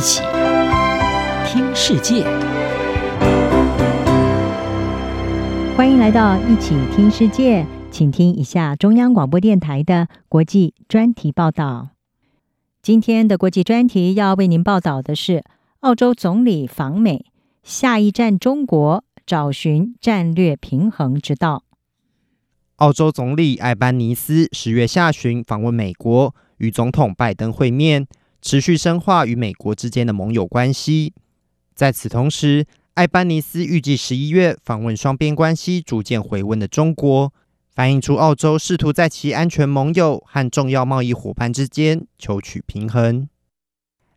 一起听世界，欢迎来到一起听世界，请听一下中央广播电台的国际专题报道。今天的国际专题要为您报道的是：澳洲总理访美，下一站中国，找寻战略平衡之道。澳洲总理艾班尼斯十月下旬访问美国，与总统拜登会面，持续深化与美国之间的盟友关系。在此同时，艾班尼斯预计十一月访问双边关系逐渐回温的中国，反映出澳洲试图在其安全盟友和重要贸易伙伴之间求取平衡。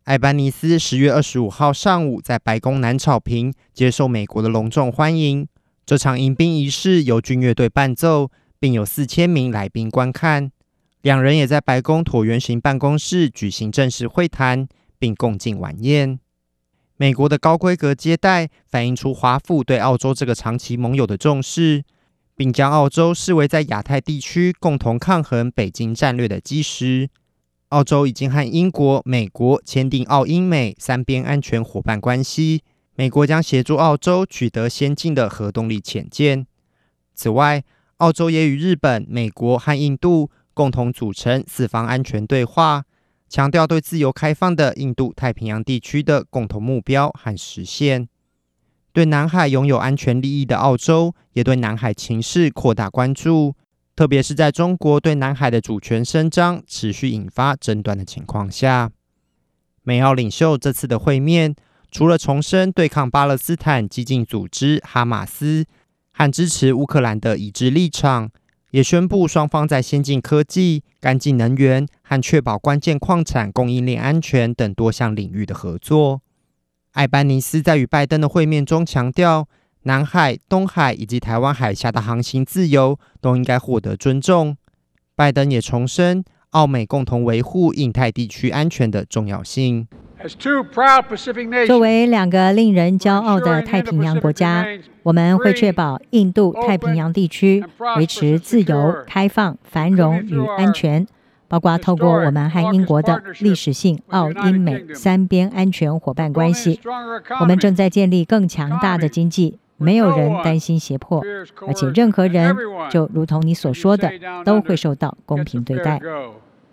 艾班尼斯十月二十五号上午在白宫南草坪接受美国的隆重欢迎，这场迎宾仪式由军乐队伴奏。并有四千名来宾观看，两人也在白宫椭圆形办公室举行正式会谈，并共进晚宴。美国的高规格接待反映出华府对澳洲这个长期盟友的重视，并将澳洲视为在亚太地区共同抗衡北京战略的基石。澳洲已经和英国、美国签订澳英美三边安全伙伴关系，美国将协助澳洲取得先进的核动力潜舰。此外，澳洲也与日本、美国和印度共同组成四方安全对话，强调对自由开放的印度太平洋地区的共同目标和实现。对南海拥有安全利益的澳洲，也对南海情势扩大关注，特别是在中国对南海的主权伸张持续引发争端的情况下。美澳领袖这次的会面，除了重申对抗巴勒斯坦激进组织哈马斯，和支持乌克兰的一致立场，也宣布双方在先进科技、干净能源和确保关键矿产供应链安全等多项领域的合作。艾班尼斯在与拜登的会面中强调，南海、东海以及台湾海峡的航行自由都应该获得尊重。拜登也重申，澳美共同维护印太地区安全的重要性。作为两个令人骄傲的太平洋国家，我们会确保印度太平洋地区维持自由、开放、繁荣与安全，包括透过我们和英国的历史性澳英美三边安全伙伴关系。我们正在建立更强大的经济，没有人担心胁迫，而且任何人，就如同你所说的，都会受到公平对待。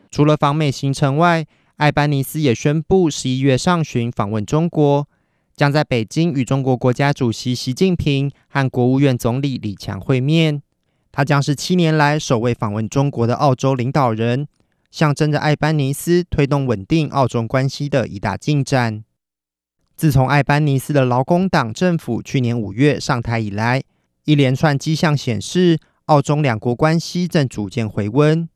除了访美行程外，艾班尼斯也宣布，十一月上旬访问中国，将在北京与中国国家主席习近平和国务院总理李强会面。他将是七年来首位访问中国的澳洲领导人，象征着艾班尼斯推动稳定澳中关系的一大进展。自从艾班尼斯的劳工党政府去年五月上台以来，一连串迹象显示，澳中两国关系正逐渐回温。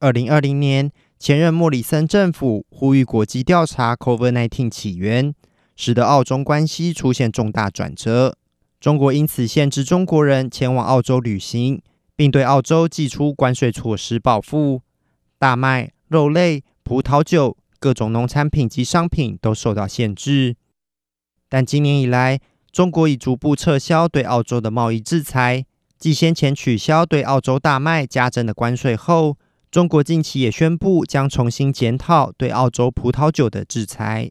二零二零年。前任莫里森政府呼吁国际调查 COVID-19 起源，使得澳中关系出现重大转折。中国因此限制中国人前往澳洲旅行，并对澳洲寄出关税措施报复。大麦、肉类、葡萄酒、各种农产品及商品都受到限制。但今年以来，中国已逐步撤销对澳洲的贸易制裁，继先前取消对澳洲大麦加征的关税后。中国近期也宣布将重新检讨对澳洲葡萄酒的制裁。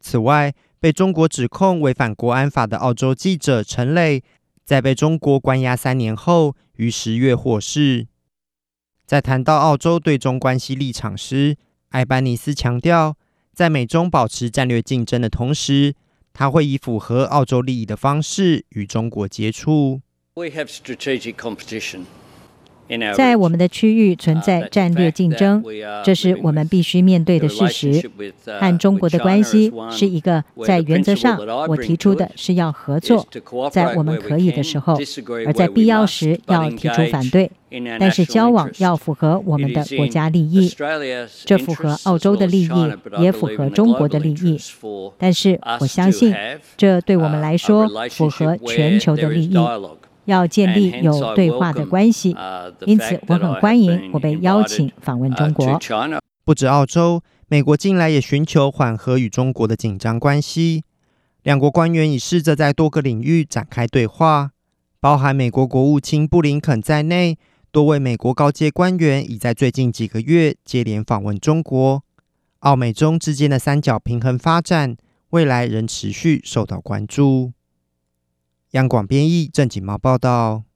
此外，被中国指控违反国安法的澳洲记者陈磊，在被中国关押三年后，于十月获释。在谈到澳洲对中关系立场时，艾班尼斯强调，在美中保持战略竞争的同时，他会以符合澳洲利益的方式与中国接触。We have strategic competition. 在我们的区域存在战略竞争，这是我们必须面对的事实。和中国的关系是一个在原则上我提出的是要合作，在我们可以的时候，而在必要时要提出反对。但是交往要符合我们的国家利益，这符合澳洲的利益，也符合中国的利益。但是我相信，这对我们来说符合全球的利益。要建立有对话的关系，因此我很欢迎我被邀请访问中国。不止澳洲，美国近来也寻求缓和与中国的紧张关系。两国官员已试着在多个领域展开对话，包含美国国务卿布林肯在内，多位美国高阶官员已在最近几个月接连访问中国。澳美中之间的三角平衡发展，未来仍持续受到关注。央广编译郑锦毛报道。